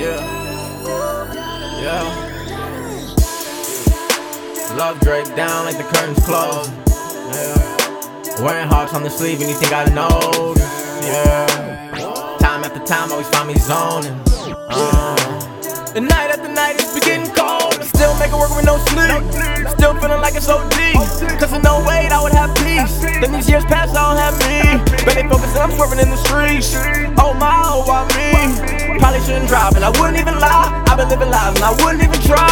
Yeah. Yeah. Love draped down like the curtains closed. Yeah. Wearing hearts on the sleeve and you think I know. Yeah. Time after time, always find me zoning. Uh. And night after night, it's been getting cold. I'm still making work with no sleep. Still feeling like it's OD. Cause in no way I would have peace. Then these years pass, I don't have me. But they focus, I'm swerving in the streets. Oh my, oh, why me? Probably shouldn't drive, and I wouldn't even lie. I've been living lives, and I wouldn't even try.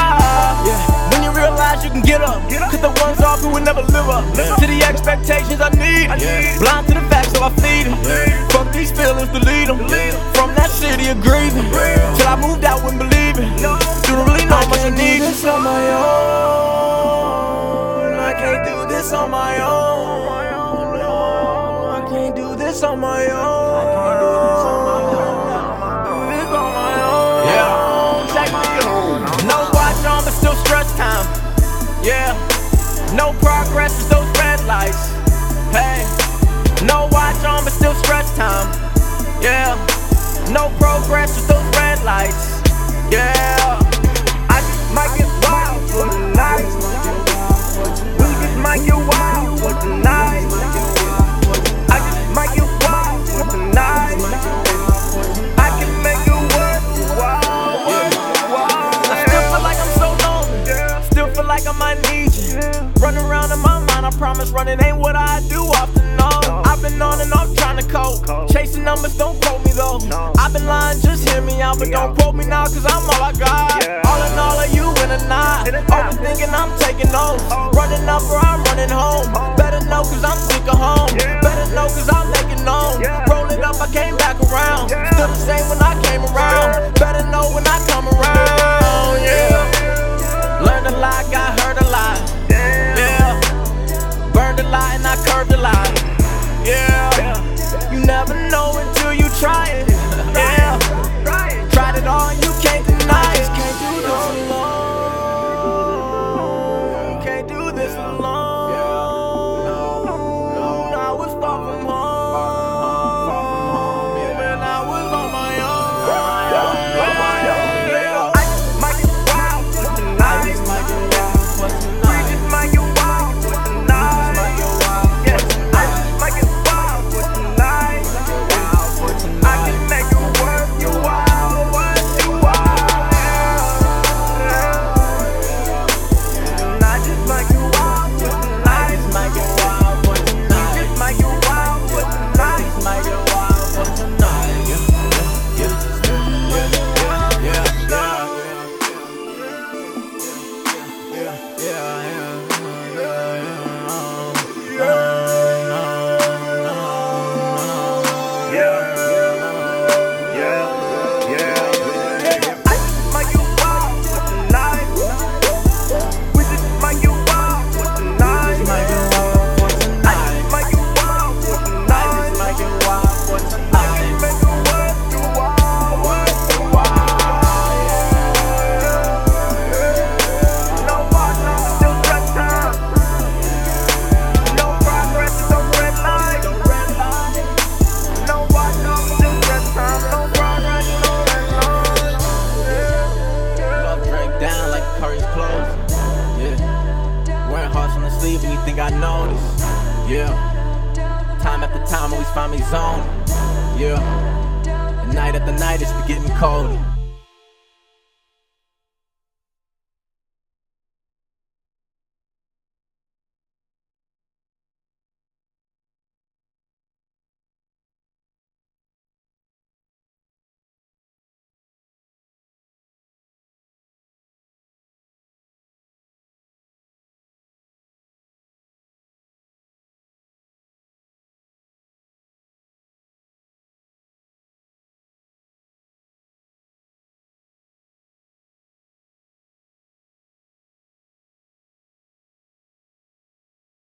Yeah. When you realize you can get up, cut the ones off who would never live up to the expectations I need. Blind to the facts, so I feed them. Fuck these feelings, delete them. From that city of grieving, till I moved out when believing. You don't really know how much I need. this on my own. I can't do this on my own. No, I can't do this on my own. I can't do this on my own. Yeah. No progress, it's those red lights. Hey. No watch on, but still stress time. Yeah. No progress, it's those red lights. Yeah. Promise running ain't what I do often. No, I've been on and off trying to cope. Chasing numbers, don't quote me though. I've been lying, just hear me out, but don't quote me now, cause I'm all I got. All in all, are you in a knot? Overthinking, I'm taking notes. Running up or I'm running home. Better know, cause I'm sick of home. Better know, cause I'll and I curved a lot. Yeah. You never know until you try it. Yeah. Time after time always find me zoning. Yeah. And night after night it's been getting colder.